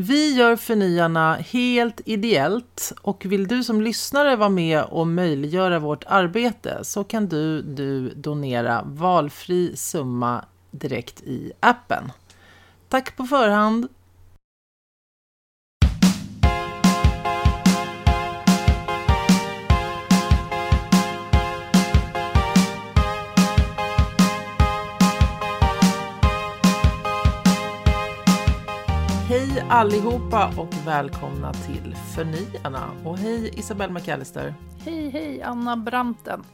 Vi gör Förnyarna helt ideellt och vill du som lyssnare vara med och möjliggöra vårt arbete så kan du, du donera valfri summa direkt i appen. Tack på förhand! Allihopa och välkomna till Förnyarna. Och hej Isabelle McAllister. Hej, hej Anna Branten.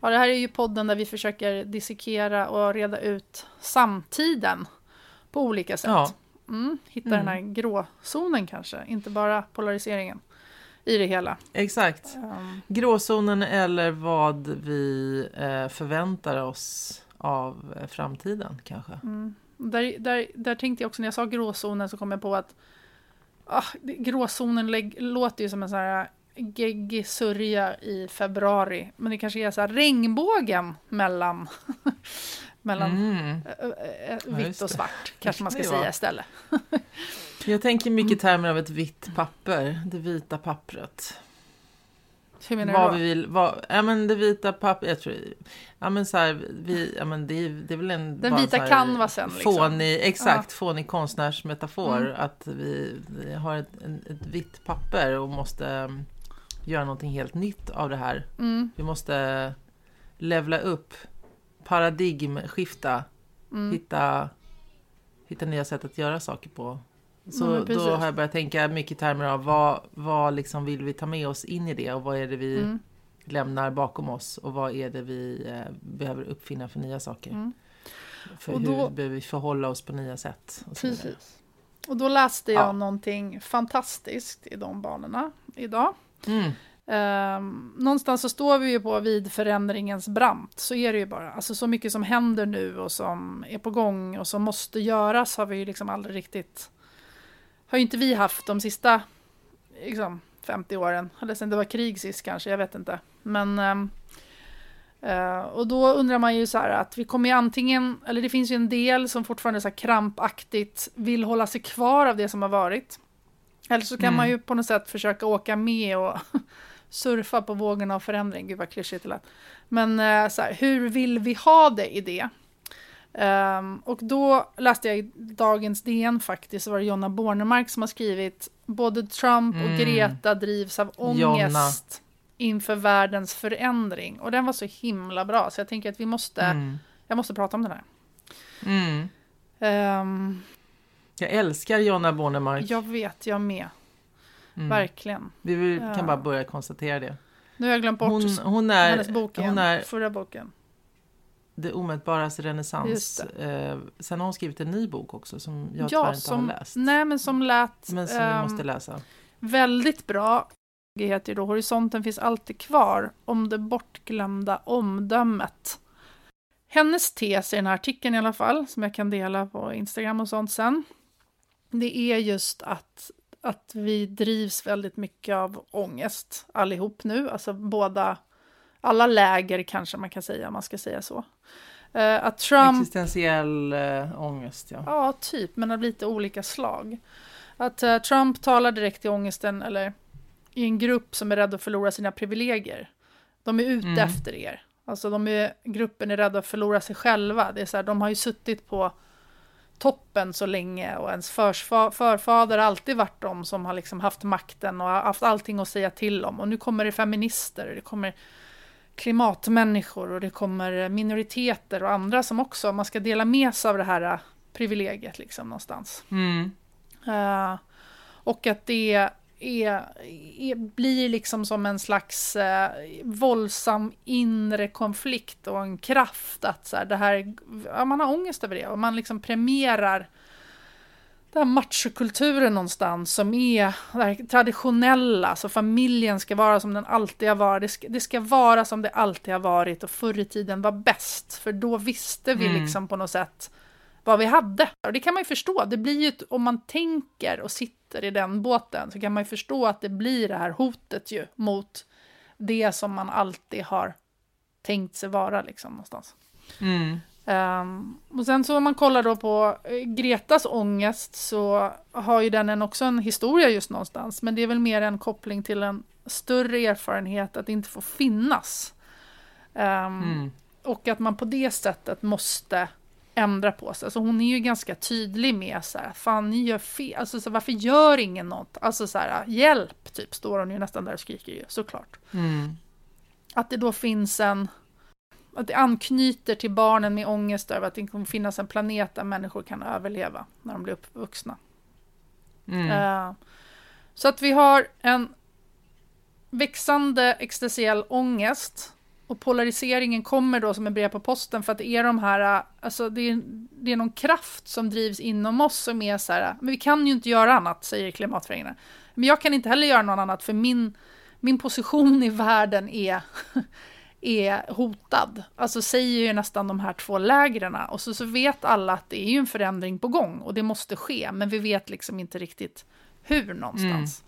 Ja, det här är ju podden där vi försöker dissekera och reda ut samtiden på olika sätt. Ja. Mm, hitta mm. den här gråzonen kanske, inte bara polariseringen i det hela. Exakt. Um. Gråzonen eller vad vi eh, förväntar oss av eh, framtiden kanske. Mm. Där, där, där tänkte jag också, när jag sa gråzonen så kom jag på att ah, gråzonen lägg, låter ju som en sån här geggig sörja i februari. Men det kanske är så här regnbågen mellan, mellan mm. äh, vitt och svart, kanske man ska säga istället. jag tänker mycket i termer av ett vitt papper, det vita pappret. Hur menar vad du då? vi vill, vad, ja men det vita pappret, jag tror, ja men så här, vi, ja men det, det är väl en... Den vita canvasen liksom. Fånig, exakt, ja. fånig konstnärsmetafor. Mm. Att vi, vi har ett, ett, vitt papper och måste um, göra någonting helt nytt av det här. Mm. Vi måste levla upp, paradigmskifta, mm. hitta, hitta nya sätt att göra saker på. Så mm, då har jag börjat tänka mycket i termer av vad, vad liksom vill vi ta med oss in i det och vad är det vi mm. lämnar bakom oss och vad är det vi eh, behöver uppfinna för nya saker. Mm. För och då, hur behöver vi förhålla oss på nya sätt. Och precis. Och då läste jag ja. någonting fantastiskt i de banorna idag. Um, någonstans så står vi ju på vid förändringens brant, så är det ju bara. Alltså så mycket som händer nu och som är på gång och som måste göras har vi ju liksom aldrig riktigt har ju inte vi haft de sista liksom, 50 åren. Eller sen det var krig sist kanske, jag vet inte. Men um, uh, och då undrar man ju så här att vi kommer ju antingen, eller det finns ju en del som fortfarande så här krampaktigt vill hålla sig kvar av det som har varit. Eller så kan mm. man ju på något sätt försöka åka med och surfa på vågorna av förändring. Gud vad klyschigt det lät. Men uh, så här, hur vill vi ha det i det? Um, och då läste jag i dagens DN faktiskt, så var det Jonna Bornemark som har skrivit både Trump och mm. Greta drivs av ångest Jonna. inför världens förändring. Och den var så himla bra, så jag tänker att vi måste, mm. jag måste prata om den här. Mm. Um, jag älskar Jonna Bornemark. Jag vet, jag med. Mm. Verkligen. Vi kan bara börja konstatera det. Nu har jag glömt bort hon, hon är, hennes bok igen, hon är, förra boken. Det omätbaras renässans. Eh, sen har hon skrivit en ny bok också som jag ja, tyvärr inte som, har läst. Nej, men som lät... Men som ehm, måste läsa. Väldigt bra. Det heter då Horisonten finns alltid kvar. Om det bortglömda omdömet. Hennes tes i den här artikeln i alla fall, som jag kan dela på Instagram och sånt sen. Det är just att, att vi drivs väldigt mycket av ångest allihop nu. Alltså båda alla läger kanske man kan säga, om man ska säga så. Uh, att Trump... Existentiell uh, ångest, ja. Ja, typ, men av lite olika slag. Att uh, Trump talar direkt i ångesten, eller i en grupp som är rädd att förlora sina privilegier. De är ute mm. efter er. Alltså de är, gruppen är rädda att förlora sig själva. Det är så här, de har ju suttit på toppen så länge och ens förfa förfader har alltid varit de som har liksom haft makten och haft allting att säga till om. Och nu kommer det feminister, det kommer klimatmänniskor och det kommer minoriteter och andra som också, man ska dela med sig av det här privilegiet liksom någonstans. Mm. Uh, och att det är, är, blir liksom som en slags uh, våldsam inre konflikt och en kraft att så här, det här, ja, man har ångest över det och man liksom premierar den här machokulturen någonstans som är det traditionella, så familjen ska vara som den alltid har varit. Det ska, det ska, vara som det alltid har varit och förr i tiden var bäst, för då visste vi mm. liksom på något sätt vad vi hade. Och det kan man ju förstå, det blir ju, om man tänker och sitter i den båten så kan man ju förstå att det blir det här hotet ju mot det som man alltid har tänkt sig vara liksom någonstans. Mm. Um, och sen så om man kollar då på eh, Gretas ångest så har ju den en också en historia just någonstans. Men det är väl mer en koppling till en större erfarenhet att inte få finnas. Um, mm. Och att man på det sättet måste ändra på sig. Alltså hon är ju ganska tydlig med så här, fan ni gör fel, alltså så, varför gör ingen något? Alltså så här, hjälp, typ, står hon ju nästan där och skriker ju, såklart. Mm. Att det då finns en, att det anknyter till barnen med ångest över att det kommer finnas en planet där människor kan överleva när de blir uppvuxna. Mm. Uh, så att vi har en växande existentiell ångest och polariseringen kommer då som en brev på posten för att det är de här, alltså det är, det är någon kraft som drivs inom oss som är så här, men vi kan ju inte göra annat, säger klimatföreningen. Men jag kan inte heller göra något annat för min, min position i världen är, är hotad. Alltså säger ju nästan de här två lägren och så, så vet alla att det är ju en förändring på gång och det måste ske, men vi vet liksom inte riktigt hur någonstans.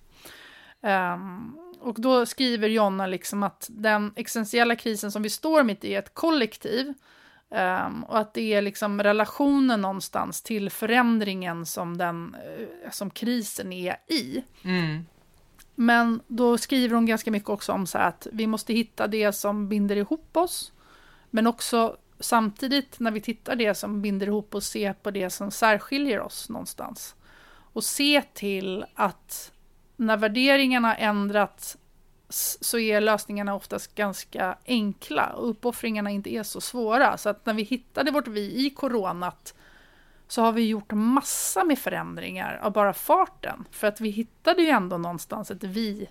Mm. Um, och då skriver Jonna liksom att den existentiella krisen som vi står mitt i är ett kollektiv. Um, och att det är liksom relationen någonstans till förändringen som, den, uh, som krisen är i. Mm. Men då skriver hon ganska mycket också om så att vi måste hitta det som binder ihop oss. Men också samtidigt när vi tittar det som binder ihop oss, se på det som särskiljer oss någonstans. Och se till att när värderingarna ändrats så är lösningarna oftast ganska enkla och uppoffringarna inte är så svåra. Så att när vi hittade vårt vi i coronat så har vi gjort massa med förändringar av bara farten. För att vi hittade ju ändå någonstans ett vi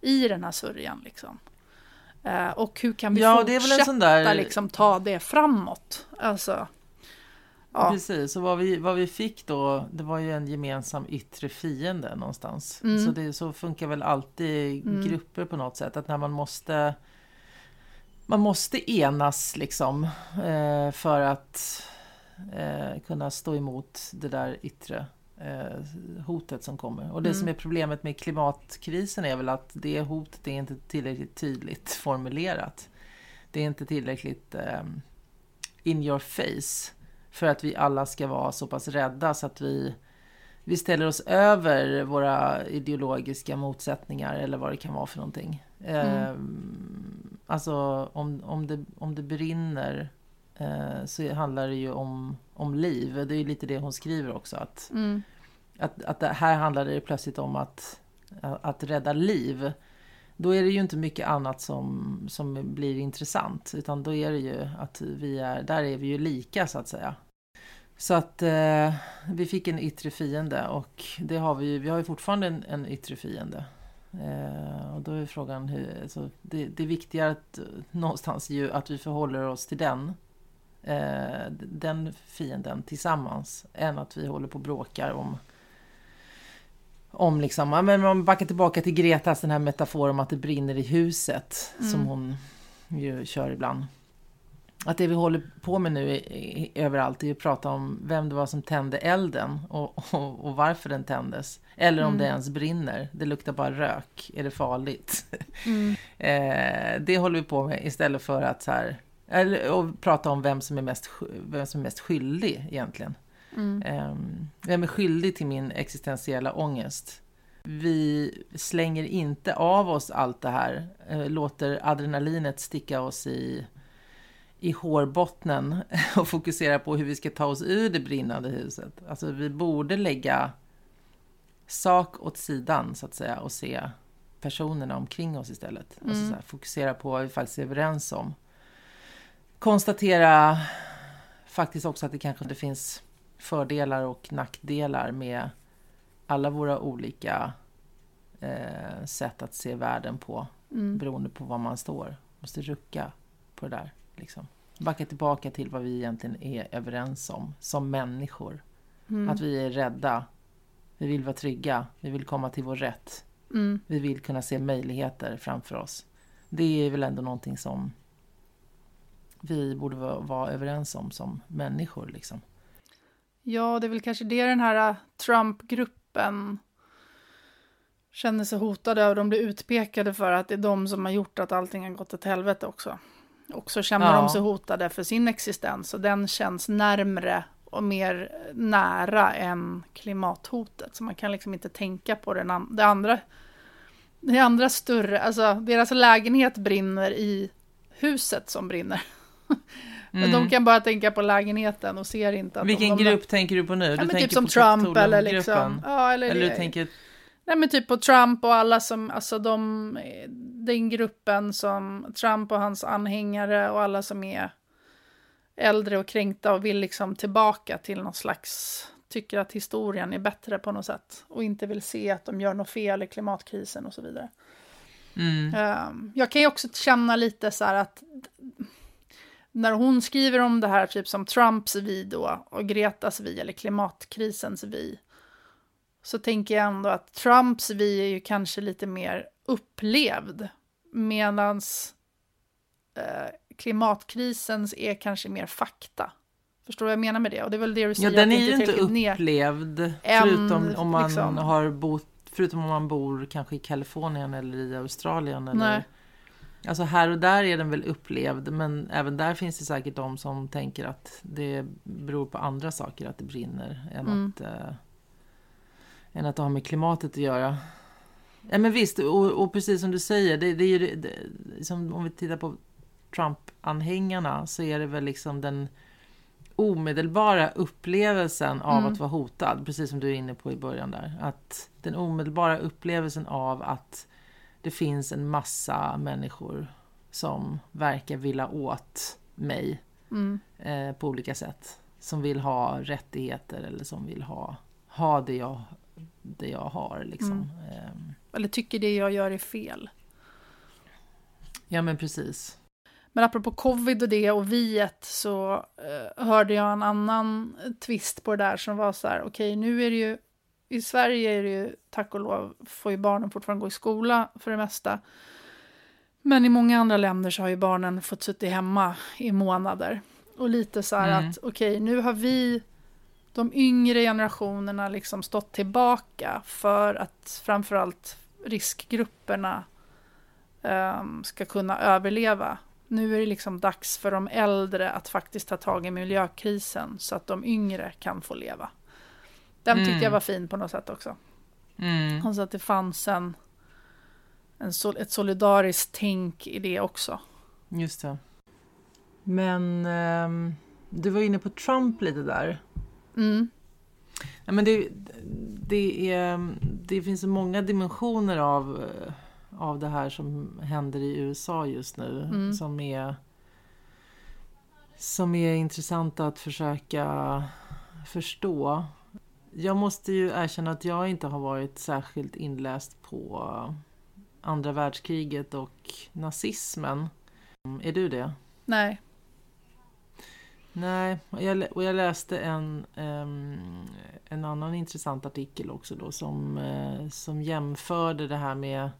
i den här sörjan. Liksom. Eh, och hur kan vi ja, fortsätta där... liksom, ta det framåt? Alltså, Ja. Precis, och vad vi, vad vi fick då, det var ju en gemensam yttre fiende någonstans. Mm. Så, det, så funkar väl alltid mm. grupper på något sätt, att när man måste man måste enas liksom eh, för att eh, kunna stå emot det där yttre eh, hotet som kommer. Och det mm. som är problemet med klimatkrisen är väl att det hotet är inte tillräckligt tydligt formulerat. Det är inte tillräckligt eh, in your face. För att vi alla ska vara så pass rädda så att vi, vi ställer oss över våra ideologiska motsättningar eller vad det kan vara för någonting. Mm. Eh, alltså om, om, det, om det brinner så handlar det ju om, om liv. Det är ju lite det hon skriver också. Att, mm. att, att här handlar det plötsligt om att, att rädda liv då är det ju inte mycket annat som, som blir intressant. Utan då är det ju att vi är, där är vi ju lika så att säga. Så att eh, vi fick en yttre fiende och det har vi Vi har ju fortfarande en, en yttre fiende. Eh, och då är frågan hur, alltså, det, det är viktigare att, någonstans ju att vi förhåller oss till den. Eh, den fienden tillsammans. Än att vi håller på och bråkar om om liksom, men man backar tillbaka till Gretas den här metaforen om att det brinner i huset mm. som hon ju kör ibland att det vi håller på med nu överallt är att prata om vem det var som tände elden och, och, och varför den tändes. Eller om mm. det ens brinner. Det luktar bara rök. Är det farligt? Mm. eh, det håller vi på med istället för att så här, eller, och prata om vem som är mest, vem som är mest skyldig egentligen. Mm. Eh, vem är skyldig till min existentiella ångest? Vi slänger inte av oss allt det här, eh, låter adrenalinet sticka oss i i hårbottnen och fokusera på hur vi ska ta oss ur det brinnande huset. Alltså vi borde lägga sak åt sidan så att säga och se personerna omkring oss istället. Alltså, mm. Alltså här, fokusera på vad vi faktiskt är överens om. Konstatera faktiskt också att det kanske inte finns fördelar och nackdelar med alla våra olika eh, sätt att se världen på. Mm. Beroende på var man står. Måste rucka på det där. Liksom. Backa tillbaka till vad vi egentligen är överens om som människor. Mm. Att vi är rädda. Vi vill vara trygga. Vi vill komma till vår rätt. Mm. Vi vill kunna se möjligheter framför oss. Det är väl ändå någonting som vi borde vara, vara överens om som människor. Liksom. Ja, det är väl kanske det den här äh, Trump-gruppen känner sig hotade av. De blir utpekade för att det är de som har gjort att allting har gått åt helvete också. Och så känner ja. de sig hotade för sin existens och den känns närmre och mer nära än klimathotet. Så man kan liksom inte tänka på den an det andra. Det andra större, alltså deras lägenhet brinner i huset som brinner. Mm. de kan bara tänka på lägenheten och ser inte att Vilken de, grupp tänker du på nu? Ja, du typ som Trump eller liksom. Ja, eller, eller du tänker... Nej men typ på Trump och alla som, alltså de, den gruppen som Trump och hans anhängare och alla som är äldre och kränkta och vill liksom tillbaka till någon slags, tycker att historien är bättre på något sätt och inte vill se att de gör något fel i klimatkrisen och så vidare. Mm. Ehm, jag kan ju också känna lite så här att när hon skriver om det här, typ som Trumps vi då och Gretas vi eller klimatkrisens vi, så tänker jag ändå att Trumps vi är ju kanske lite mer upplevd, medans eh, klimatkrisens är kanske mer fakta. Förstår du vad jag menar med det? Och det är väl det du säger. Ja, den är ju inte upplevd, ner. förutom om man liksom. har bott, förutom om man bor kanske i Kalifornien eller i Australien. Eller, Nej. Alltså här och där är den väl upplevd, men även där finns det säkert de som tänker att det beror på andra saker att det brinner än, mm. att, äh, än att det har med klimatet att göra. Ja, men visst, och, och precis som du säger, det, det är ju det, som om vi tittar på Trump-anhängarna så är det väl liksom den omedelbara upplevelsen av mm. att vara hotad, precis som du är inne på i början där. Att den omedelbara upplevelsen av att det finns en massa människor som verkar vilja åt mig mm. eh, på olika sätt. Som vill ha rättigheter eller som vill ha, ha det, jag, det jag har. Liksom. Mm. Eh. Eller tycker det jag gör är fel. Ja men precis. Men apropå covid och det och viet så eh, hörde jag en annan twist på det där som var så här, okej okay, nu är det ju i Sverige är det ju, tack och lov, får ju barnen fortfarande gå i skola för det mesta. Men i många andra länder så har ju barnen fått sitta hemma i månader. Och lite så här mm. att, okej, okay, nu har vi, de yngre generationerna, liksom stått tillbaka för att framförallt riskgrupperna um, ska kunna överleva. Nu är det liksom dags för de äldre att faktiskt ta tag i miljökrisen så att de yngre kan få leva. Den tyckte mm. jag var fin på något sätt också. Mm. Alltså att det fanns en, en sol, ett solidariskt tänk i det också. Just det. Men um, du var inne på Trump lite där. Mm. Ja, men det, det, är, det finns så många dimensioner av, av det här som händer i USA just nu mm. som, är, som är intressanta att försöka förstå. Jag måste ju erkänna att jag inte har varit särskilt inläst på andra världskriget och nazismen. Är du det? Nej. Nej, och jag, och jag läste en, en annan intressant artikel också då som, uh, som jämförde det här med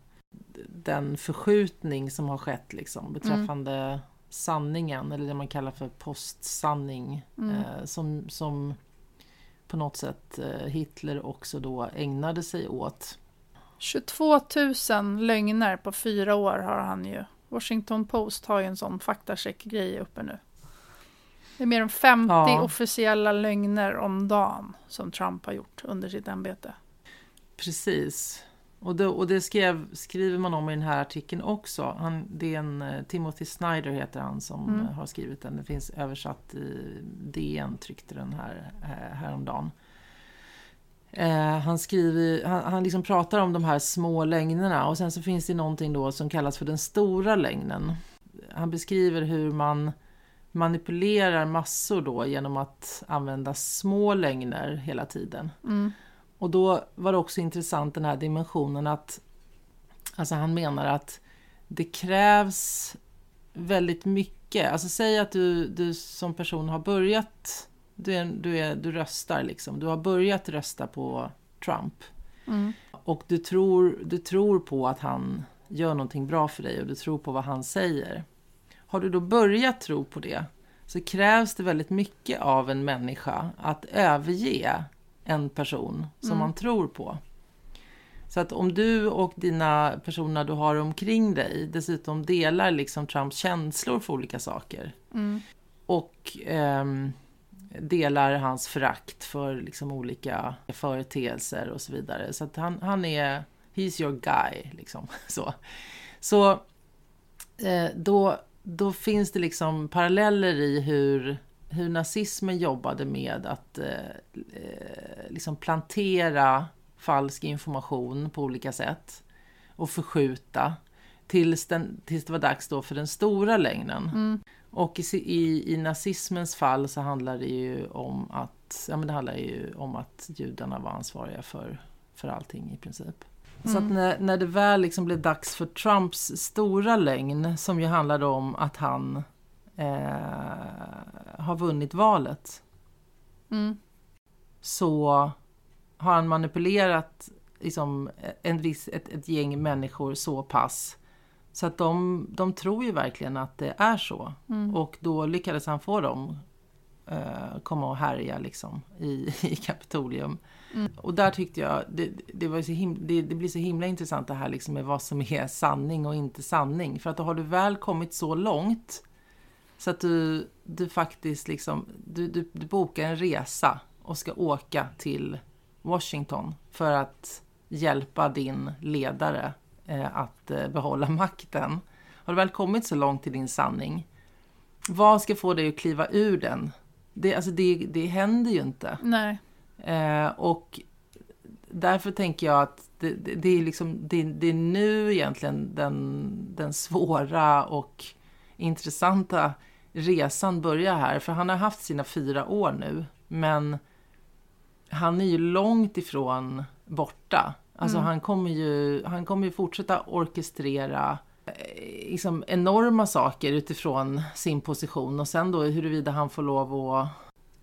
den förskjutning som har skett liksom beträffande mm. sanningen eller det man kallar för postsanning mm. uh, som, som på något sätt eh, Hitler också då ägnade sig åt. 22 000 lögner på fyra år har han ju. Washington Post har ju en sån faktacheck-grej uppe nu. Det är mer än 50 ja. officiella lögner om dagen som Trump har gjort under sitt ämbete. Precis. Och det, och det skrev, skriver man om i den här artikeln också. Han, det är en, eh, Timothy Snyder heter han som mm. har skrivit den. Det finns översatt i DN, tryckte den här eh, häromdagen. Eh, han, skriver, han, han liksom pratar om de här små lögnerna och sen så finns det någonting då som kallas för den stora lögnen. Han beskriver hur man manipulerar massor då genom att använda små lögner hela tiden. Mm. Och då var det också intressant den här dimensionen att alltså han menar att det krävs väldigt mycket. Alltså säg att du, du som person har börjat, du, är, du, är, du röstar liksom, du har börjat rösta på Trump. Mm. Och du tror, du tror på att han gör någonting bra för dig och du tror på vad han säger. Har du då börjat tro på det så krävs det väldigt mycket av en människa att överge en person som mm. man tror på. Så att om du och dina personer du har omkring dig dessutom delar liksom Trumps känslor för olika saker mm. och eh, delar hans förakt för liksom olika företeelser och så vidare. Så att han, han är, he's your guy liksom. Så, så eh, då, då finns det liksom paralleller i hur hur nazismen jobbade med att eh, eh, liksom plantera falsk information på olika sätt och förskjuta tills, den, tills det var dags då för den stora lögnen. Mm. Och i, i, i, nazismens fall så handlar det ju om att, ja, men det handlar ju om att judarna var ansvariga för, för allting i princip. Mm. Så att när, när det väl liksom blev dags för Trumps stora lögn som ju handlade om att han har vunnit valet. Mm. Så har han manipulerat liksom, en viss, ett, ett gäng människor så pass så att de, de tror ju verkligen att det är så. Mm. Och då lyckades han få dem eh, komma och härja liksom, i, i Kapitolium. Mm. Och där tyckte jag, det, det, var så himla, det, det, blir så himla intressant det här liksom med vad som är sanning och inte sanning. För att då har du väl kommit så långt så att du, du faktiskt liksom, du, du, du bokar en resa och ska åka till Washington för att hjälpa din ledare eh, att eh, behålla makten. Har du väl kommit så långt i din sanning, vad ska få dig att kliva ur den? Det, alltså det, det händer ju inte. Nej. Eh, och därför tänker jag att det, det, det är, liksom, det, det, är nu egentligen den, den svåra och intressanta resan börjar här. För han har haft sina fyra år nu. Men han är ju långt ifrån borta. Alltså mm. han kommer ju han kommer ju fortsätta orkestrera eh, liksom enorma saker utifrån sin position. Och sen då huruvida han får lov att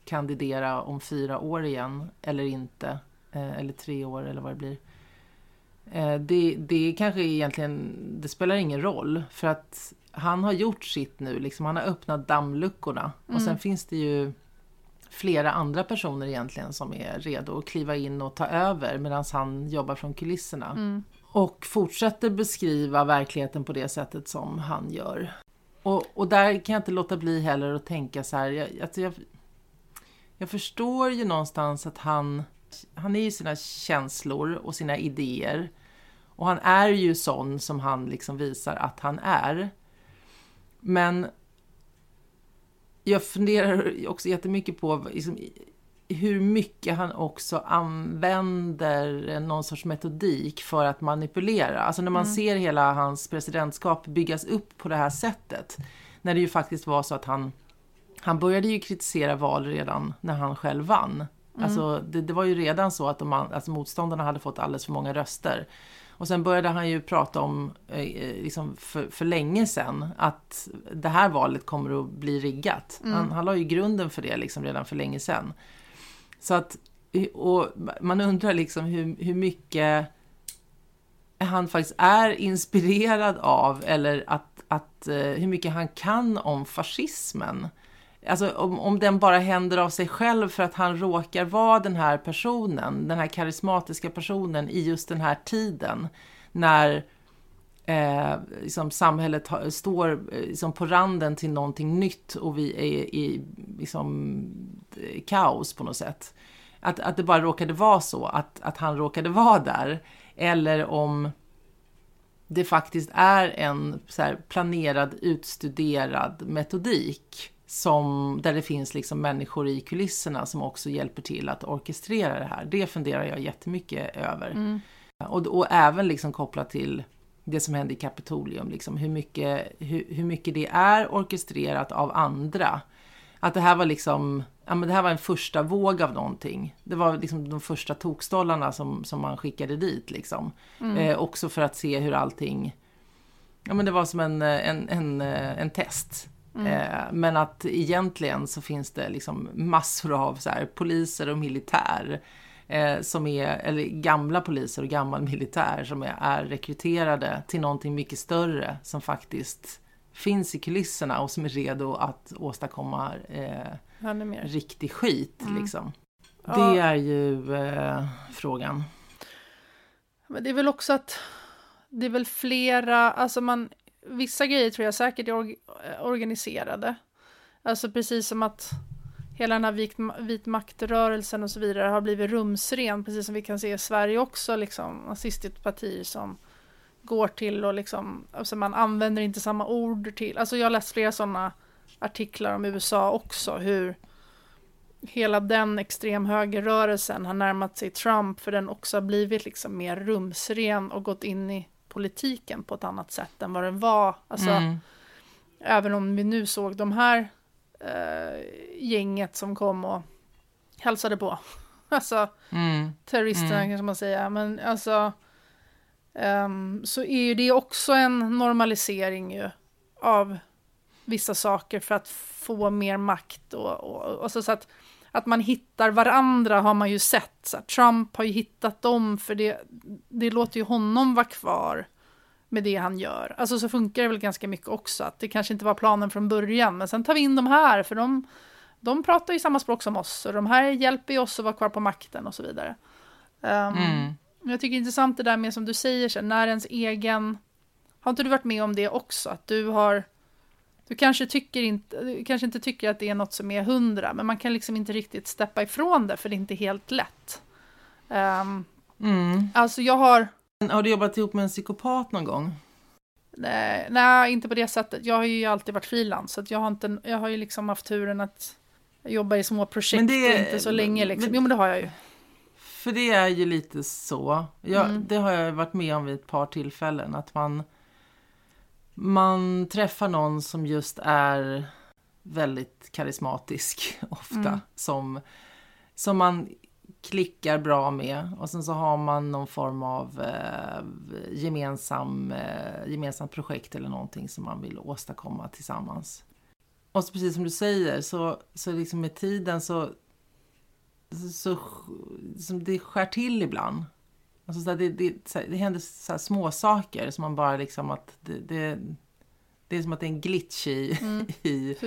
kandidera om fyra år igen eller inte. Eh, eller tre år eller vad det blir. Eh, det, det kanske egentligen, det spelar ingen roll. För att han har gjort sitt nu, liksom, han har öppnat dammluckorna. Mm. Och sen finns det ju flera andra personer egentligen som är redo att kliva in och ta över medan han jobbar från kulisserna. Mm. Och fortsätter beskriva verkligheten på det sättet som han gör. Och, och där kan jag inte låta bli heller att tänka så här, jag, alltså jag, jag förstår ju någonstans att han, han är ju sina känslor och sina idéer. Och han är ju sån som han liksom visar att han är. Men jag funderar också jättemycket på liksom, hur mycket han också använder någon sorts metodik för att manipulera. Alltså när man mm. ser hela hans presidentskap byggas upp på det här sättet. När det ju faktiskt var så att han, han började ju kritisera val redan när han själv vann. Mm. Alltså det, det, var ju redan så att de, alltså motståndarna hade fått alldeles för många röster. Och sen började han ju prata om, eh, liksom för, för länge sedan, att det här valet kommer att bli riggat. Mm. Han, han la ju grunden för det liksom redan för länge sedan. Så att, och man undrar liksom hur, hur mycket han faktiskt är inspirerad av, eller att, att, eh, hur mycket han kan om fascismen. Alltså om, om den bara händer av sig själv för att han råkar vara den här personen, den här karismatiska personen i just den här tiden. När eh, liksom samhället ha, står eh, liksom på randen till någonting nytt och vi är i liksom, kaos på något sätt. Att, att det bara råkade vara så, att, att han råkade vara där. Eller om det faktiskt är en så planerad, utstuderad metodik som, där det finns liksom människor i kulisserna som också hjälper till att orkestrera det här. Det funderar jag jättemycket över. Mm. Och, och även liksom kopplat till det som hände i Kapitolium, liksom, hur, mycket, hur, hur mycket det är orkestrerat av andra. Att det här var liksom, ja men det här var en första våg av någonting. Det var liksom de första tokstollarna som, som man skickade dit liksom. Mm. Eh, också för att se hur allting, ja men det var som en, en, en, en test. Mm. Eh, men att egentligen så finns det liksom massor av så här, poliser och militär eh, som är, eller gamla poliser och gammal militär som är, är rekryterade till någonting mycket större som faktiskt finns i kulisserna och som är redo att åstadkomma eh, riktig skit. Mm. Liksom. Ja. Det är ju eh, frågan. Men det är väl också att det är väl flera, alltså man, vissa grejer tror jag säkert är or eh, organiserade. Alltså precis som att hela den här vit, vit maktrörelsen och så vidare har blivit rumsren, precis som vi kan se i Sverige också, liksom nazistiskt parti som går till och liksom, alltså man använder inte samma ord till, alltså jag har läst flera sådana artiklar om USA också, hur hela den extremhögerrörelsen har närmat sig Trump för den också har blivit liksom mer rumsren och gått in i politiken på ett annat sätt än vad den var. Alltså, mm. Även om vi nu såg de här eh, gänget som kom och hälsade på. Alltså mm. terroristerna mm. kanske man säga. Men alltså um, så är ju det också en normalisering ju av vissa saker för att få mer makt och, och, och så, så att att man hittar varandra har man ju sett. Så Trump har ju hittat dem för det, det låter ju honom vara kvar med det han gör. Alltså så funkar det väl ganska mycket också, att det kanske inte var planen från början, men sen tar vi in de här, för de, de pratar ju samma språk som oss, och de här hjälper ju oss att vara kvar på makten och så vidare. Um, mm. Jag tycker det är intressant det där med som du säger, så när ens egen... Har inte du varit med om det också? Att du har du kanske, tycker inte, du kanske inte tycker att det är något som är hundra, men man kan liksom inte riktigt steppa ifrån det, för det är inte helt lätt. Um, mm. Alltså jag har... Har du jobbat ihop med en psykopat någon gång? Nej, nej inte på det sättet. Jag har ju alltid varit frilans, så jag, har inte, jag har ju liksom haft turen att jobba i små projekt det, och inte så länge. Liksom. Men, jo, men det har jag ju. För det är ju lite så. Jag, mm. Det har jag varit med om vid ett par tillfällen, att man man träffar någon som just är väldigt karismatisk ofta. Mm. Som, som man klickar bra med och sen så har man någon form av eh, gemensam, eh, gemensamt projekt eller någonting som man vill åstadkomma tillsammans. Och så precis som du säger så, så liksom med tiden så, så, så, så det skär till ibland. Alltså så det, det, så det händer så små saker som man bara liksom att det, det, det är som att det är en glitch i, mm. i,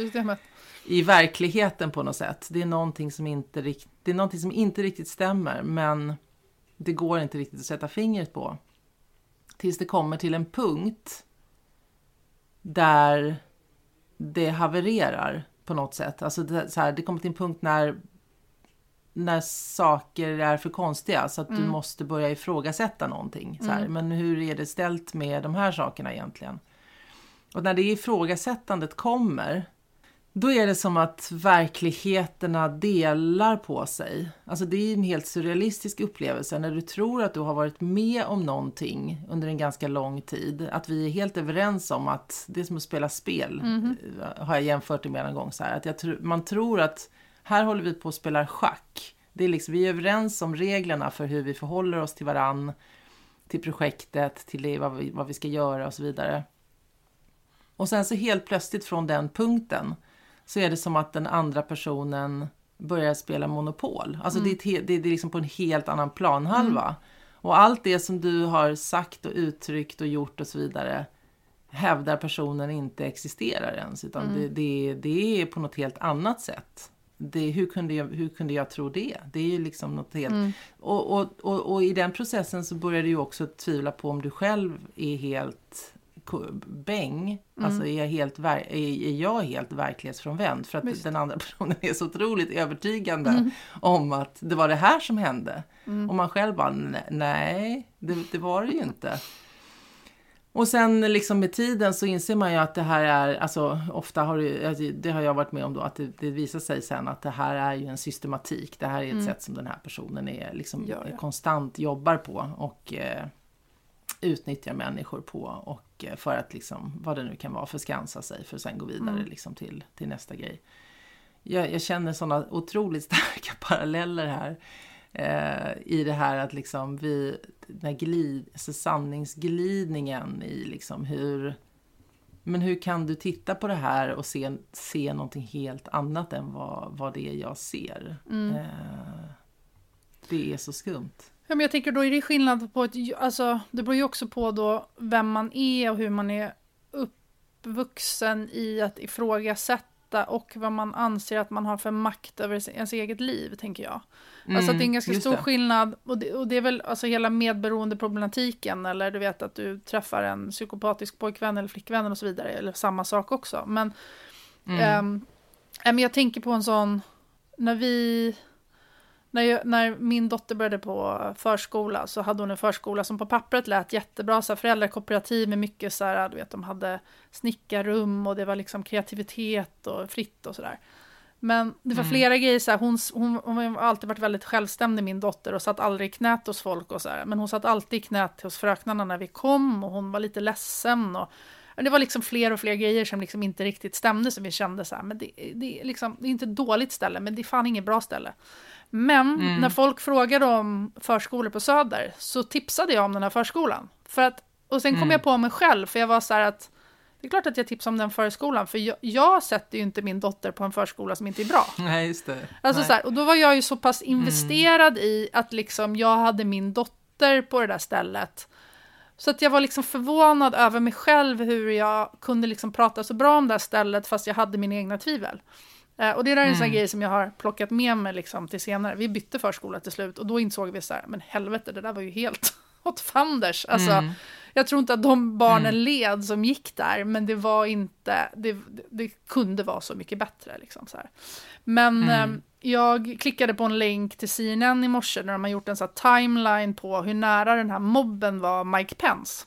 i verkligheten på något sätt. Det är, någonting som inte, det är någonting som inte riktigt stämmer men det går inte riktigt att sätta fingret på. Tills det kommer till en punkt där det havererar på något sätt. Alltså det, så här, det kommer till en punkt när när saker är för konstiga så att mm. du måste börja ifrågasätta någonting. Så här. Mm. Men hur är det ställt med de här sakerna egentligen? Och när det ifrågasättandet kommer, då är det som att verkligheterna delar på sig. Alltså det är en helt surrealistisk upplevelse när du tror att du har varit med om någonting under en ganska lång tid. Att vi är helt överens om att det är som att spela spel, mm -hmm. har jag jämfört det med en gång. Så här. Att tr man tror att här håller vi på att spela schack. Det är liksom, vi är överens om reglerna för hur vi förhåller oss till varann, till projektet, till det, vad, vi, vad vi ska göra och så vidare. Och sen så helt plötsligt från den punkten så är det som att den andra personen börjar spela Monopol. Alltså mm. det, är, det, är liksom på en helt annan planhalva. Mm. Och allt det som du har sagt och uttryckt och gjort och så vidare hävdar personen inte existerar ens. Utan mm. det, det, det är på något helt annat sätt det, hur, kunde jag, hur kunde jag tro det? Det är ju liksom något helt... Mm. Och, och, och, och, i den processen så börjar du ju också tvivla på om du själv är helt bäng. Mm. Alltså är jag, helt, är jag helt verklighetsfrånvänd? För att Visst. den andra personen är så otroligt övertygande mm. om att det var det här som hände. Mm. Och man själv bara, nej, det, det var det ju inte. Och sen liksom med tiden så inser man ju att det här är, alltså ofta har det, det har jag varit med om då, att det, det, visar sig sen att det här är ju en systematik. Det här är ett mm. sätt som den här personen är, liksom, ja, ja. konstant jobbar på och eh, utnyttjar människor på och eh, för att liksom, vad det nu kan vara, förskansa sig för att sen gå vidare mm. liksom, till, till nästa grej. Jag, jag känner sådana otroligt starka paralleller här eh, i det här att liksom vi, den glid, alltså sanningsglidningen i liksom hur men hur kan du titta på det här och se, se någonting helt annat än vad, vad det är jag ser? Mm. Eh, det är så skumt. Ja, men jag tänker då är det skillnad på ett, alltså det beror ju också på då vem man är och hur man är uppvuxen i att ifrågasätta veta och vad man anser att man har för makt över ens eget liv, tänker jag. Mm, alltså att det är en ganska stor det. skillnad, och det, och det är väl alltså hela medberoendeproblematiken, eller du vet att du träffar en psykopatisk pojkvän eller flickvän och så vidare, eller samma sak också. Men, mm. ähm, jag tänker på en sån, när vi när, jag, när, min dotter började på förskola så hade hon en förskola som på pappret lät jättebra, så här föräldrakooperativ med mycket så här, du vet, de hade snickarrum och det var liksom kreativitet och fritt och sådär. Men det var mm. flera grejer, så här, hon, hon, hon har alltid varit väldigt självständig, min dotter, och satt aldrig i knät hos folk och så här. Men hon satt alltid i knät hos fröknarna när vi kom och hon var lite ledsen. Och, det var liksom fler och fler grejer som liksom inte riktigt stämde, som vi kände så här, men det, det, liksom, det är inte ett dåligt ställe, men det är fan inget bra ställe. Men mm. när folk frågade om förskolor på Söder så tipsade jag om den här förskolan. För att, och sen kom mm. jag på mig själv, för jag var så här att det är klart att jag tipsar om den förskolan, för jag, jag sätter ju inte min dotter på en förskola som inte är bra. Nej, just det. Alltså Så här, och då var jag ju så pass mm. investerad mm. i att liksom jag hade min dotter på det där stället. Så att jag var liksom förvånad över mig själv hur jag kunde liksom prata så bra om det här stället fast jag hade mina egna tvivel. Eh, och det där är en sån mm. grej som jag har plockat med mig liksom till senare. Vi bytte förskola till slut och då insåg vi så här, men helvete, det där var ju helt åt fanders. Alltså, mm. Jag tror inte att de barnen mm. led som gick där, men det var inte, det, det kunde vara så mycket bättre. Liksom, så här. Men mm. eh, jag klickade på en länk till CNN i morse när de har gjort en så timeline på hur nära den här mobben var Mike Pence.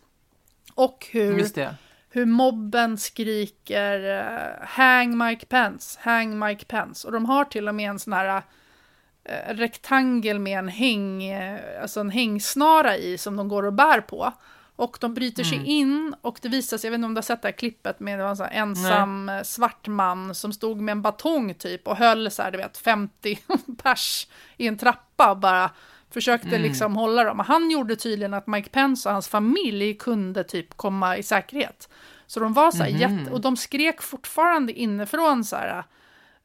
Och hur hur mobben skriker uh, “Hang Mike Pence, hang Mike Pence” och de har till och med en sån här uh, rektangel med en, häng, uh, alltså en hängsnara i som de går och bär på. Och de bryter mm. sig in och det visar sig, jag vet inte om du har sett det här klippet med det var en ensam Nej. svart man som stod med en batong typ och höll så här, du vet, 50 pers i en trappa och bara försökte mm. liksom hålla dem. Han gjorde tydligen att Mike Pence och hans familj kunde typ komma i säkerhet. Så de var så här mm. jätte, och de skrek fortfarande inifrån så här,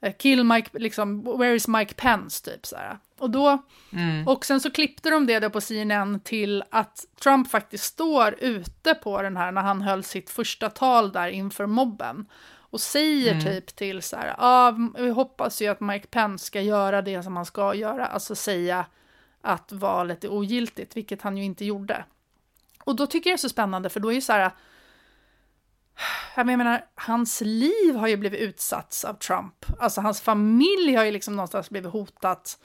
eh, kill Mike, liksom, where is Mike Pence, typ så här. Och då, mm. och sen så klippte de det då på CNN till att Trump faktiskt står ute på den här, när han höll sitt första tal där inför mobben. Och säger mm. typ till så här, ja, ah, vi hoppas ju att Mike Pence ska göra det som han ska göra, alltså säga att valet är ogiltigt, vilket han ju inte gjorde. Och då tycker jag det är så spännande, för då är ju så här, jag menar, hans liv har ju blivit utsatt av Trump. Alltså hans familj har ju liksom någonstans blivit hotat.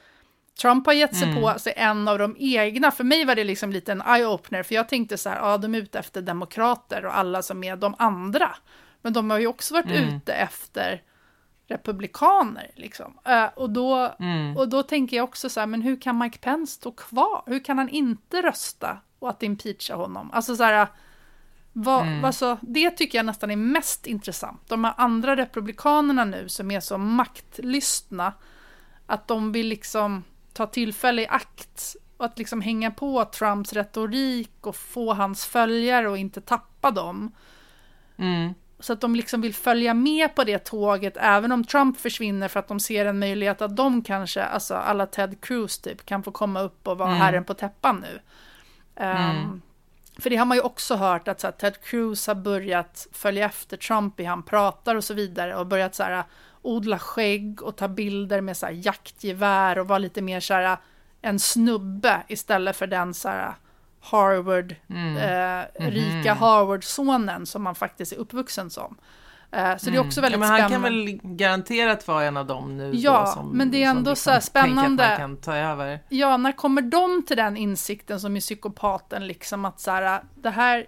Trump har gett sig mm. på sig en av de egna. För mig var det liksom lite en eye-opener, för jag tänkte så här, ja, de är ute efter demokrater och alla som är de andra. Men de har ju också varit mm. ute efter republikaner. Liksom. Uh, och, då, mm. och då tänker jag också så här, men hur kan Mike Pence stå kvar? Hur kan han inte rösta och att impeacha honom? Alltså så här, vad, mm. alltså, det tycker jag nästan är mest intressant. De här andra republikanerna nu som är så maktlystna, att de vill liksom ta tillfälle i akt och att liksom hänga på Trumps retorik och få hans följare och inte tappa dem. Mm. Så att de liksom vill följa med på det tåget även om Trump försvinner för att de ser en möjlighet att de kanske, alltså alla Ted Cruz typ, kan få komma upp och vara mm. herren på täppan nu. Um, för det har man ju också hört att så här, Ted Cruz har börjat följa efter Trump i han pratar och så vidare och börjat så här, odla skägg och ta bilder med så här, jaktgevär och vara lite mer så här, en snubbe istället för den så här, Harvard, mm. eh, mm -hmm. rika Harvard-sonen som man faktiskt är uppvuxen som. Eh, så mm. det är mm. också väldigt ja, men han spännande. kan väl garanterat vara en av dem nu Ja, då, som, men det är ändå liksom så här spännande. Kan ta över. Ja, när kommer de till den insikten som är psykopaten liksom att så här, det här,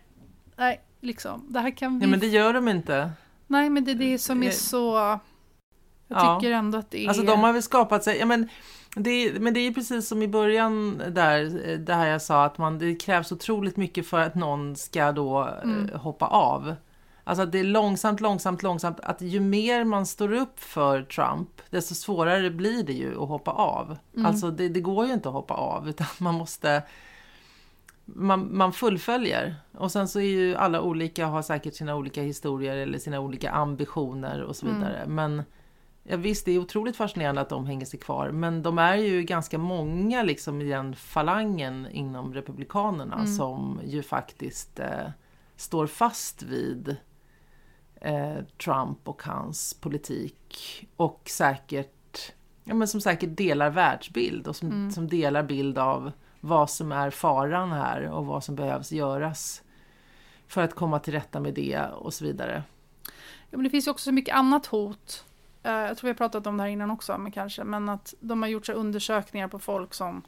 nej, liksom, det här kan vi... Ja, men det gör de inte. Nej, men det är det som är så... Jag ja. tycker ändå att det är... Alltså de har väl skapat sig, ja men det, men det är precis som i början där, det här jag sa, att man, det krävs otroligt mycket för att någon ska då mm. eh, hoppa av. Alltså att det är långsamt, långsamt, långsamt. Att ju mer man står upp för Trump, desto svårare blir det ju att hoppa av. Mm. Alltså det, det, går ju inte att hoppa av, utan man måste... Man, man fullföljer. Och sen så är ju alla olika, har säkert sina olika historier eller sina olika ambitioner och så mm. vidare. Mm. Men ja, visst, det är otroligt fascinerande att de hänger sig kvar. Men de är ju ganska många liksom i den falangen inom Republikanerna mm. som ju faktiskt eh, står fast vid eh, Trump och hans politik. Och säkert, ja men som säkert delar världsbild och som, mm. som delar bild av vad som är faran här och vad som behövs göras för att komma till rätta med det och så vidare. Ja, men det finns ju också så mycket annat hot. Uh, jag tror vi har pratat om det här innan också, men kanske, men att de har gjort så undersökningar på folk som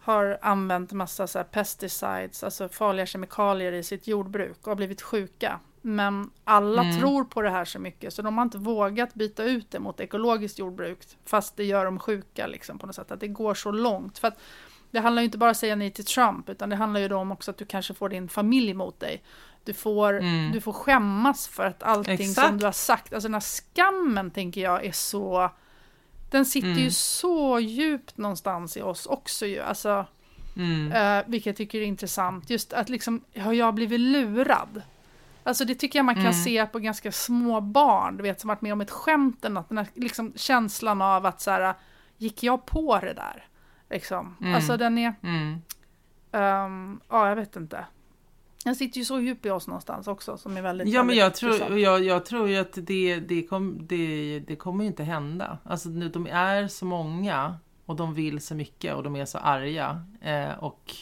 har använt massa så pesticides, alltså farliga kemikalier i sitt jordbruk och har blivit sjuka. Men alla mm. tror på det här så mycket så de har inte vågat byta ut det mot ekologiskt jordbruk fast det gör dem sjuka liksom på något sätt. Att det går så långt. För att det handlar ju inte bara om att säga nej till Trump utan det handlar ju om också att du kanske får din familj mot dig. Du får, mm. du får skämmas för att allting Exakt. som du har sagt, alltså den här skammen tänker jag är så den sitter mm. ju så djupt någonstans i oss också ju. Alltså, mm. uh, vilket jag tycker är intressant. Just att liksom, har jag blivit lurad? Alltså det tycker jag man kan mm. se på ganska små barn, du vet som varit med om ett skämt eller något. Den här liksom, känslan av att så här, gick jag på det där? Liksom. Mm. Alltså den är, um, ja jag vet inte. Den sitter ju så djupt i oss någonstans också som är väldigt Ja men jag tror, jag, jag, tror ju att det, det, kom, det, det kommer inte hända. Alltså nu, de är så många och de vill så mycket och de är så arga. Eh, och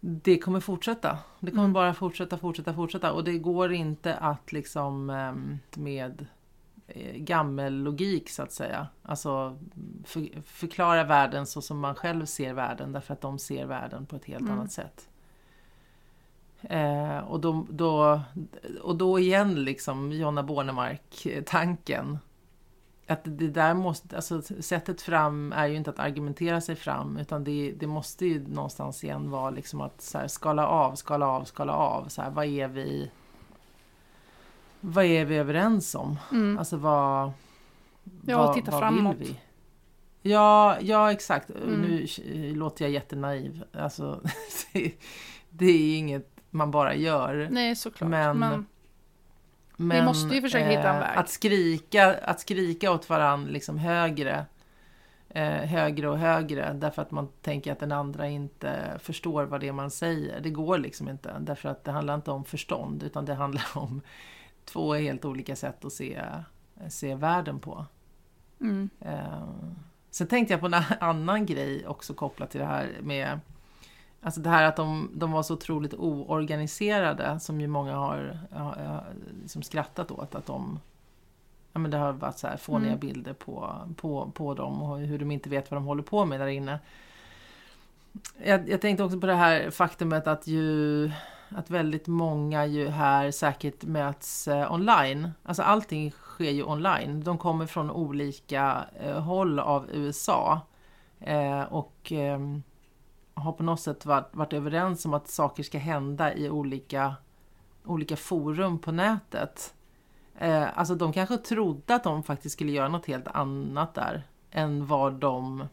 det kommer fortsätta. Det kommer mm. bara fortsätta, fortsätta, fortsätta. Och det går inte att liksom ehm, med eh, gammellogik så att säga. Alltså för, förklara världen så som man själv ser världen därför att de ser världen på ett helt mm. annat sätt. Eh, och, då, då, och då igen liksom Jonna Bornemark-tanken. Att det där måste, alltså sättet fram är ju inte att argumentera sig fram utan det, det måste ju någonstans igen vara liksom att så här, skala av, skala av, skala av. Så här, vad är vi vad är vi överens om? Mm. Alltså vad... Ja, vad, titta vad framåt. Vill vi? Ja, ja exakt. Mm. Nu låter jag jättenaiv. Alltså, det, det är inget man bara gör. Nej, såklart. Men, men, men vi måste ju försöka hitta en eh, väg. Att skrika, att skrika åt varandra liksom högre, eh, högre och högre därför att man tänker att den andra inte förstår vad det är man säger. Det går liksom inte därför att det handlar inte om förstånd utan det handlar om två helt olika sätt att se, se världen på. Mm. Eh, sen tänkte jag på en annan grej också kopplat till det här med Alltså det här att de, de var så otroligt oorganiserade som ju många har, har liksom skrattat åt. Att de, ja men det har varit så här fåniga mm. bilder på, på, på dem och hur de inte vet vad de håller på med där inne. Jag, jag tänkte också på det här faktumet att ju att väldigt många ju här säkert möts eh, online. Alltså allting sker ju online. De kommer från olika eh, håll av USA. Eh, och ehm, har på något sätt varit, varit överens om att saker ska hända i olika, olika forum på nätet. Eh, alltså de kanske trodde att de faktiskt skulle göra något helt annat där än vad, de,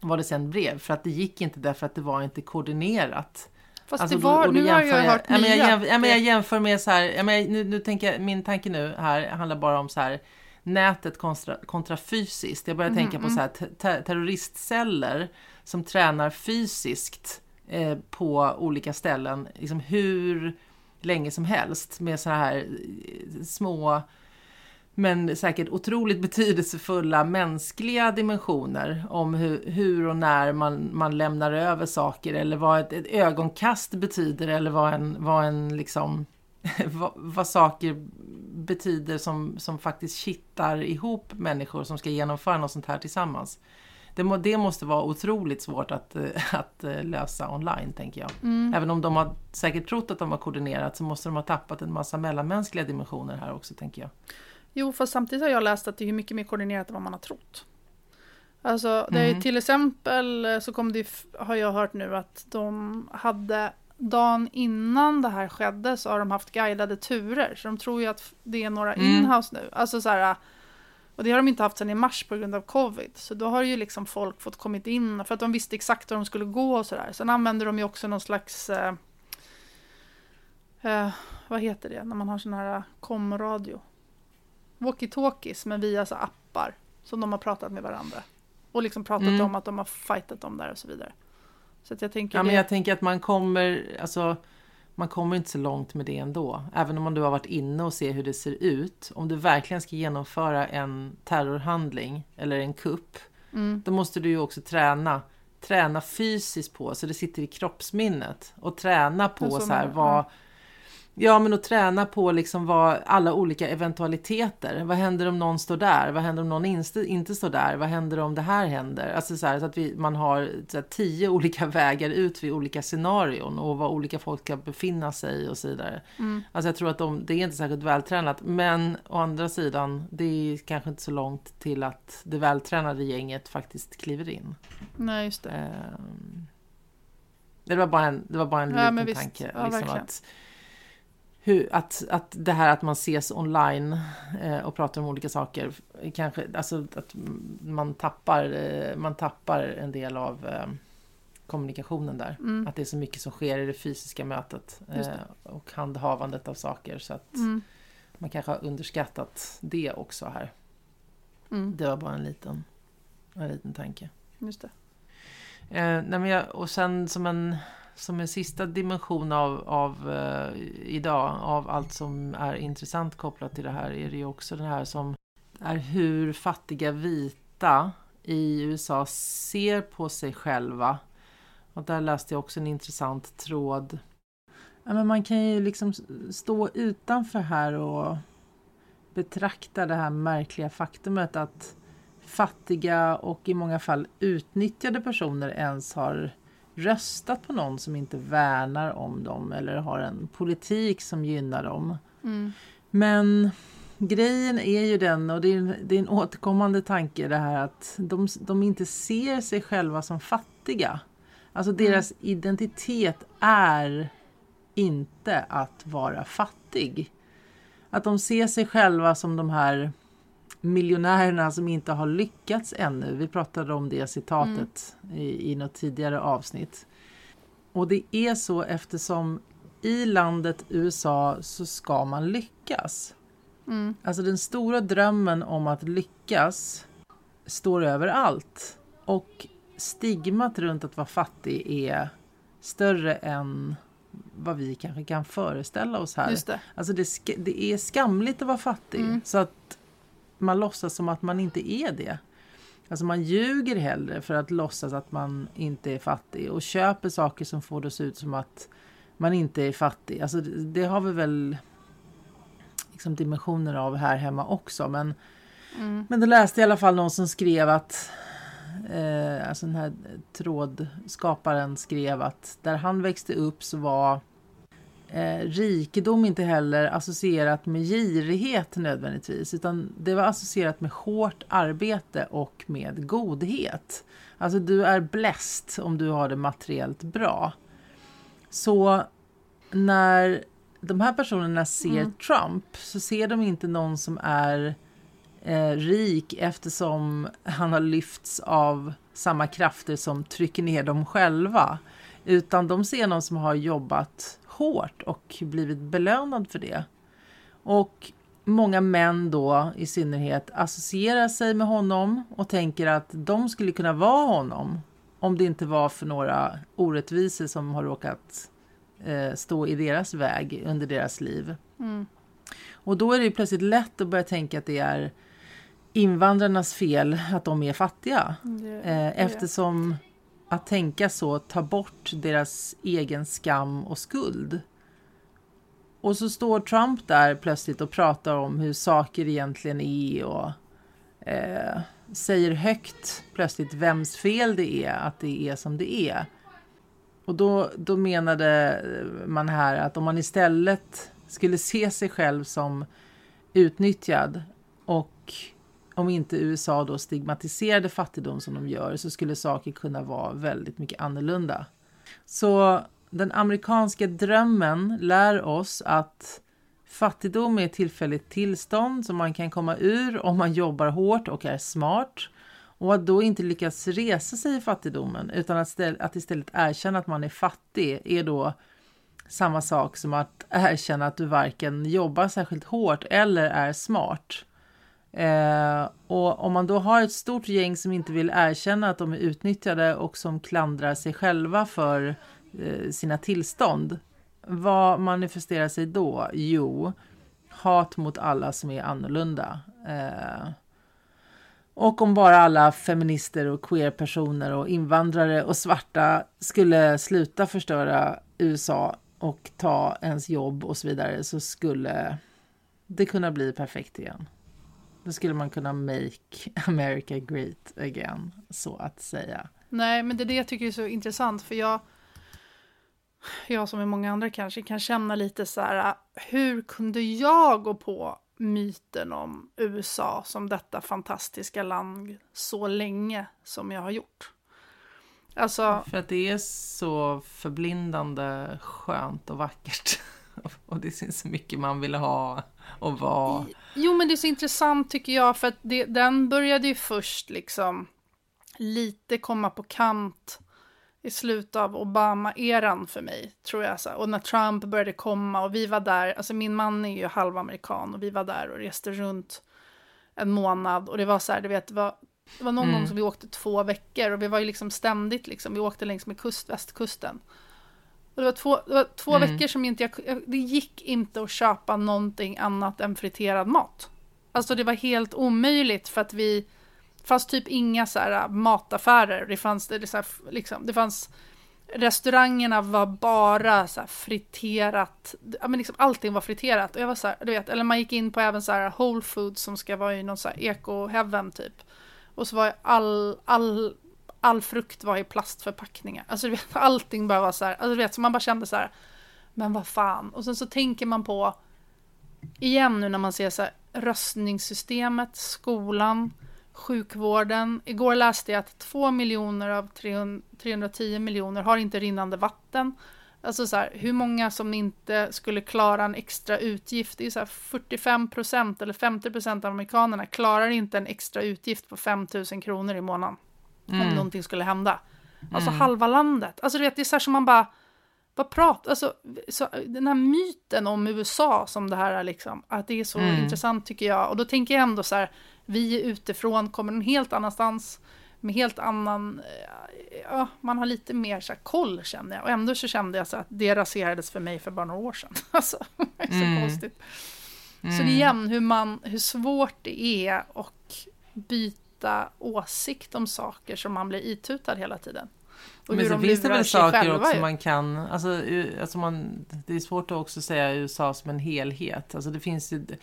vad det sen blev. För att det gick inte därför att det var inte koordinerat. Fast alltså, det var, då, nu har jag hört jag, nya. Jag, jämför, jag, jag jämför med så här, jag, nu, nu tänker jag, min tanke nu här handlar bara om så här nätet kontra, kontra fysiskt. Jag börjar mm, tänka på mm. så här ter terroristceller som tränar fysiskt eh, på olika ställen, liksom hur länge som helst med så här eh, små men säkert otroligt betydelsefulla mänskliga dimensioner om hur, hur och när man, man lämnar över saker eller vad ett, ett ögonkast betyder eller vad en, vad en liksom vad, vad, saker betyder som, som faktiskt kittar ihop människor som ska genomföra något sånt här tillsammans det, må, det måste vara otroligt svårt att, eh, att eh, lösa online, tänker jag. Mm. Även om de har säkert trott att de har koordinerat så måste de ha tappat en massa mellanmänskliga dimensioner här också, tänker jag. Jo, fast samtidigt har jag läst att det är mycket mer koordinerat än vad man har trott. Alltså, det är mm. till exempel så kom det, har jag hört nu att de hade dagen innan det här skedde så har de haft guidade turer. Så de tror ju att det är några mm. inhouse nu. Alltså så här, och det har de inte haft sedan i mars på grund av covid. Så då har ju liksom folk fått kommit in för att de visste exakt var de skulle gå och sådär. Sen använder de ju också någon slags, eh, eh, vad heter det, när man har sån här komradio. Walkie-talkies, men via så appar som de har pratat med varandra. Och liksom pratat mm. om att de har fightat om där och så vidare. Så jag tänker... Ja, det... men jag tänker att man kommer, alltså man kommer inte så långt med det ändå. Även om du har varit inne och ser hur det ser ut. Om du verkligen ska genomföra en terrorhandling eller en kupp, mm. då måste du ju också träna träna fysiskt på så det sitter i kroppsminnet och träna på så, så här vad Ja, men att träna på liksom vad alla olika eventualiteter. Vad händer om någon står där? Vad händer om någon inte, inte står där? Vad händer om det här händer? Alltså så, här, så att vi, man har här, tio olika vägar ut vid olika scenarion och vad olika folk ska befinna sig och så vidare. Mm. Alltså jag tror att de, det är inte särskilt vältränat. Men å andra sidan, det är kanske inte så långt till att det vältränade gänget faktiskt kliver in. Nej, just det. Um, det var bara en, det var bara en ja, liten tanke. Ja, liksom, att, hur, att, att det här att man ses online eh, och pratar om olika saker, kanske, alltså att man tappar, eh, man tappar en del av eh, kommunikationen där. Mm. Att det är så mycket som sker i det fysiska mötet eh, och handhavandet av saker. Så att mm. man kanske har underskattat det också här. Mm. Det var bara en liten, en liten tanke. Just det. Eh, nej men jag, och sen som en som en sista dimension av, av eh, idag, av allt som är intressant kopplat till det här, är det ju också det här som är hur fattiga vita i USA ser på sig själva. Och där läste jag också en intressant tråd. Ja, men man kan ju liksom stå utanför här och betrakta det här märkliga faktumet att fattiga och i många fall utnyttjade personer ens har röstat på någon som inte värnar om dem eller har en politik som gynnar dem. Mm. Men grejen är ju den, och det är, en, det är en återkommande tanke det här att de, de inte ser sig själva som fattiga. Alltså mm. deras identitet är inte att vara fattig. Att de ser sig själva som de här miljonärerna som inte har lyckats ännu. Vi pratade om det citatet mm. i, i något tidigare avsnitt. Och det är så eftersom i landet USA så ska man lyckas. Mm. Alltså den stora drömmen om att lyckas står över allt. Och stigmat runt att vara fattig är större än vad vi kanske kan föreställa oss här. Just det. Alltså det, det är skamligt att vara fattig. Mm. Så att man låtsas som att man inte är det. Alltså man ljuger hellre för att låtsas att man inte är fattig och köper saker som får det att se ut som att man inte är fattig. Alltså det, har vi väl liksom dimensioner av här hemma också. Men, mm. men då läste jag i alla fall någon som skrev att eh, alltså den här trådskaparen skrev att där han växte upp så var eh, rikedom inte heller associerat med girighet nödvändigtvis, utan det var associerat med hårt arbete och med godhet. Alltså du är bläst om du har det materiellt bra. Så när de här personerna ser mm. Trump så ser de inte någon som är eh, rik eftersom han har lyfts av samma krafter som trycker ner dem själva. Utan de ser någon som har jobbat hårt och blivit belönad för det. Och många män då i synnerhet associerar sig med honom och tänker att de skulle kunna vara honom om det inte var för några orättvisor som har råkat eh, stå i deras väg under deras liv. Mm. Och då är det plötsligt lätt att börja tänka att det är invandrarnas fel att de är fattiga. Det, eh, eftersom att tänka så tar bort deras egen skam och skuld. Och så står Trump där plötsligt och pratar om hur saker egentligen är och eh, säger högt plötsligt vems fel det är att det är som det är. Och då, då menade eh, man här att om man istället skulle se sig själv som utnyttjad och om inte USA då stigmatiserade fattigdom som de gör så skulle saker kunna vara väldigt mycket annorlunda. Så den amerikanska drömmen lär oss att fattigdom är ett tillfälligt tillstånd som man kan komma ur om man jobbar hårt och är smart. Och att då inte lyckas resa sig i fattigdomen utan att, att istället erkänna att man är fattig är då samma sak som att erkänna att du varken jobbar särskilt hårt eller är smart. Eh, och om man då har ett stort gäng som inte vill erkänna att de är utnyttjade och som klandrar sig själva för eh, sina tillstånd vad manifesterar sig då? Jo, hat mot alla som är annorlunda. Eh, och om bara alla feminister och queerpersoner och invandrare och svarta skulle sluta förstöra USA och ta ens jobb och så vidare så skulle det kunna bli perfekt igen. Då skulle man kunna make America great again, så att säga. Nej, men det är det jag tycker är så intressant, för jag, jag som är många andra kanske kan känna lite så här, hur kunde jag gå på myten om USA som detta fantastiska land så länge som jag har gjort? Alltså, för att det är så förblindande skönt och vackert. Och det finns så mycket man vill ha och vara. Jo, men det är så intressant tycker jag, för att det, den började ju först liksom lite komma på kant i slutet av Obama-eran för mig, tror jag. Så. Och när Trump började komma och vi var där, alltså min man är ju halvamerikan och vi var där och reste runt en månad och det var så här, du vet, det var, det var någon mm. gång som vi åkte två veckor och vi var ju liksom ständigt liksom, vi åkte längs med kust, västkusten. Och det var två, det var två mm. veckor som inte jag, det gick inte att köpa någonting annat än friterad mat. Alltså det var helt omöjligt för att vi, fanns typ inga så här äh, mataffärer. Det fanns, det, så här, liksom, det fanns, restaurangerna var bara så friterat, ja men liksom allting var friterat. Och jag var så här, du vet, eller man gick in på även så här Whole Foods som ska vara i någon så här eko-heaven typ. Och så var all, all all frukt var i plastförpackningar. Alltså du vet, allting bara var så här, alltså du vet, så man bara kände så här, men vad fan. Och sen så tänker man på, igen nu när man ser så här, röstningssystemet, skolan, sjukvården. Igår läste jag att 2 miljoner av 310 miljoner har inte rinnande vatten. Alltså så här, hur många som inte skulle klara en extra utgift. Det är så här 45 procent eller 50 procent av amerikanerna klarar inte en extra utgift på 5 000 kronor i månaden mm. om någonting skulle hända. Alltså mm. halva landet. Alltså du vet, det är så här som man bara, vad pratar, alltså så, den här myten om USA som det här är liksom, att det är så mm. intressant tycker jag. Och då tänker jag ändå så här, vi är utifrån, kommer någon helt annanstans med helt annan, eh, ja, man har lite mer så här, koll känner jag. Och ändå så kände jag så att det raserades för mig för bara några år sedan. Alltså, det är så mm. konstigt. Mm. Så igen, hur, man, hur svårt det är att byta byta åsikt om saker som man blir itutad hela tiden. Och Men så finns det väl saker också ju. man kan, alltså, alltså man, det är svårt att också säga USA som en helhet. Alltså det finns ju, det.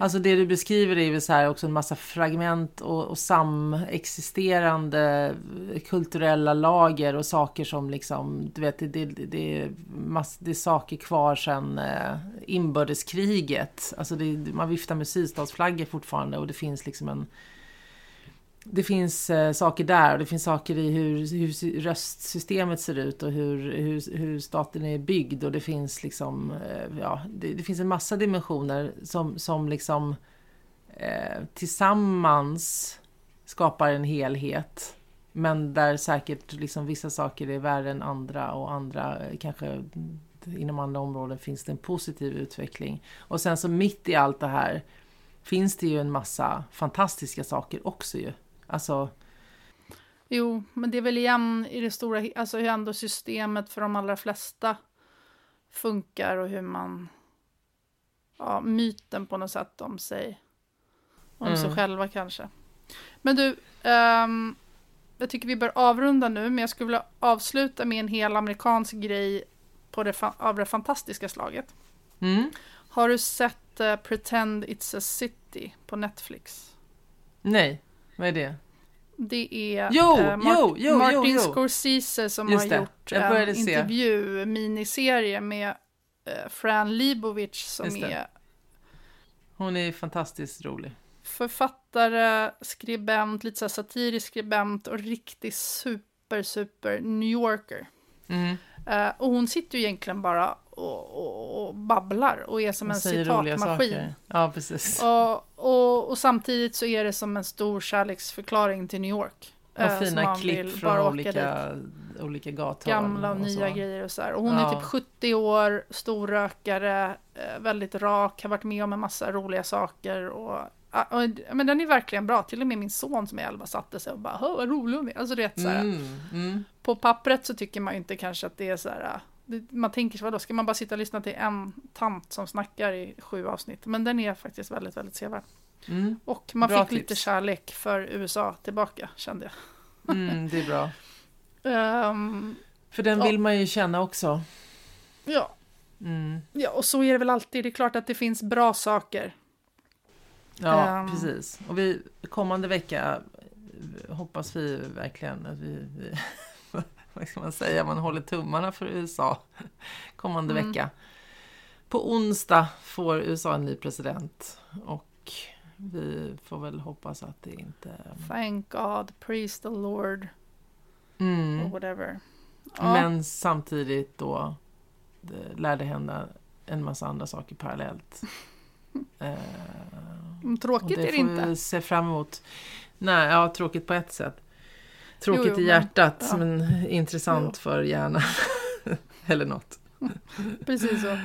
alltså det du beskriver är ju så här också en massa fragment och, och samexisterande kulturella lager och saker som liksom, du vet, det, det, det, är, mass, det är saker kvar sedan eh, inbördeskriget. Alltså det, man viftar med sydstatsflaggor fortfarande och det finns liksom en det finns eh, saker där och det finns saker i hur, hur röstsystemet ser ut och hur, hur, hur staten är byggd och det finns liksom, eh, ja, det, det, finns en massa dimensioner som, som liksom eh, tillsammans skapar en helhet. Men där säkert liksom vissa saker är värre än andra och andra eh, kanske inom andra områden finns det en positiv utveckling. Och sen så mitt i allt det här finns det ju en massa fantastiska saker också ju. Alltså... Jo, men det är väl igen i det stora, alltså hur ändå systemet för de allra flesta funkar och hur man, ja, myten på något sätt om sig, om mm. sig själva kanske. Men du, um, jag tycker vi bör avrunda nu, men jag skulle vilja avsluta med en hel amerikansk grej på det, av det fantastiska slaget. Mm. Har du sett uh, Pretend It's a City på Netflix? Nej. Vad är det? Det är jo, eh, Mar jo, jo, Martin Scorsese som har gjort en intervju, miniserie med eh, Fran Libovic som är... Hon är fantastiskt rolig. Författare, skribent, lite så satirisk skribent och riktigt super, super New Yorker. Mm. Uh, och hon sitter ju egentligen bara och, och, och babblar och är som hon en citatmaskin. Ja, precis. Och, och, och, samtidigt så är det som en stor kärleksförklaring till New York. Och uh, fina klipp från olika, olika gathörn. Gamla och, och nya grejer och så här. Och hon ja. är typ 70 år, storrökare, uh, väldigt rak, har varit med om en massa roliga saker. Och, men den är verkligen bra, till och med min son som är 11 satte sig och bara vad rolig hon är. Alltså det är så här, mm, mm. På pappret så tycker man ju inte kanske att det är så här man tänker sig, vadå, ska man bara sitta och lyssna till en tant som snackar i sju avsnitt? Men den är faktiskt väldigt, väldigt sevärd. Mm. Och man bra fick tips. lite kärlek för USA tillbaka, kände jag. Mm, det är bra. um, för den vill ja. man ju känna också. Ja. Mm. Ja, och så är det väl alltid. Det är klart att det finns bra saker. Ja, um, precis. Och vi, kommande vecka hoppas vi verkligen att vi, vi vad ska man säga, man håller tummarna för USA kommande mm. vecka. På onsdag får USA en ny president och vi får väl hoppas att det inte... Thank God, praise the Lord. Mm. Or whatever. Ja. Men samtidigt då lär det hända en massa andra saker parallellt. Eh, tråkigt är det inte. Det får vi se fram emot. Nej, ja, tråkigt på ett sätt. Tråkigt jo, jo, i hjärtat, men, ja. men intressant jo. för hjärnan. Eller något. Precis så.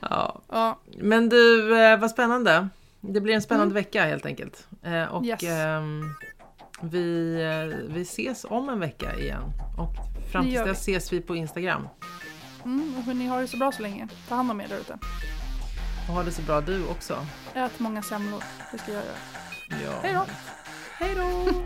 Ja. ja. Men du, eh, vad spännande. Det blir en spännande mm. vecka helt enkelt. Eh, och yes. Ehm, eh, vi, vi ses om en vecka igen. Och fram tills dess ses vi på Instagram. Mm, och ni har det så bra så länge. Ta hand om er där ute. Och ha det så bra du också. Ät många semlor. Det ska jag göra. Ja. Hej då! Hej då!